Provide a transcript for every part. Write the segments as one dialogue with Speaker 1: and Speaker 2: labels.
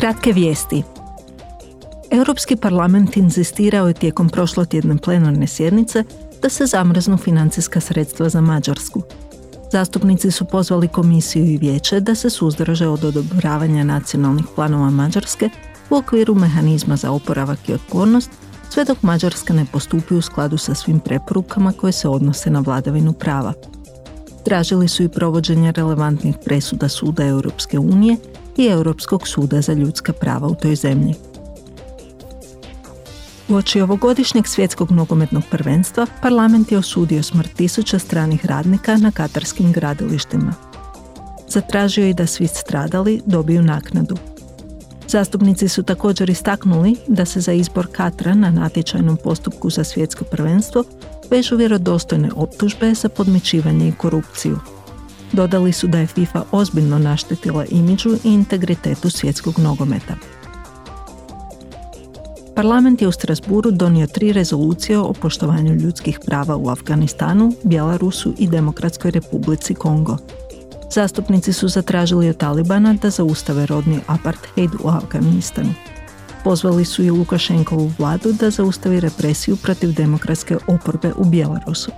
Speaker 1: Kratke vijesti. Europski parlament inzistirao je tijekom prošlotjedne plenarne sjednice da se zamrznu financijska sredstva za Mađarsku. Zastupnici su pozvali komisiju i vijeće da se suzdrže od odobravanja nacionalnih planova Mađarske u okviru mehanizma za oporavak i otpornost, sve dok Mađarska ne postupi u skladu sa svim preporukama koje se odnose na vladavinu prava. Tražili su i provođenje relevantnih presuda Suda Europske unije i Europskog suda za ljudska prava u toj zemlji. Uoči ovogodišnjeg svjetskog nogometnog prvenstva, parlament je osudio smrt tisuća stranih radnika na katarskim gradilištima. Zatražio je da svi stradali dobiju naknadu. Zastupnici su također istaknuli da se za izbor Katra na natječajnom postupku za svjetsko prvenstvo vežu vjerodostojne optužbe za podmićivanje i korupciju. Dodali su da je FIFA ozbiljno naštetila imidžu i integritetu svjetskog nogometa. Parlament je u Strasburu donio tri rezolucije o poštovanju ljudskih prava u Afganistanu, Bjelarusu i Demokratskoj republici Kongo. Zastupnici su zatražili od Talibana da zaustave rodni apartheid u Afganistanu. Pozvali su i Lukašenkovu vladu da zaustavi represiju protiv demokratske oporbe u Bjelarusu.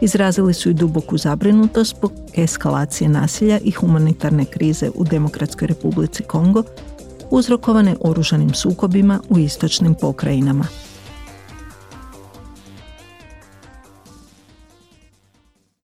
Speaker 1: Izrazili su i duboku zabrinutost zbog eskalacije nasilja i humanitarne krize u Demokratskoj republici Kongo uzrokovane oružanim sukobima u istočnim pokrajinama.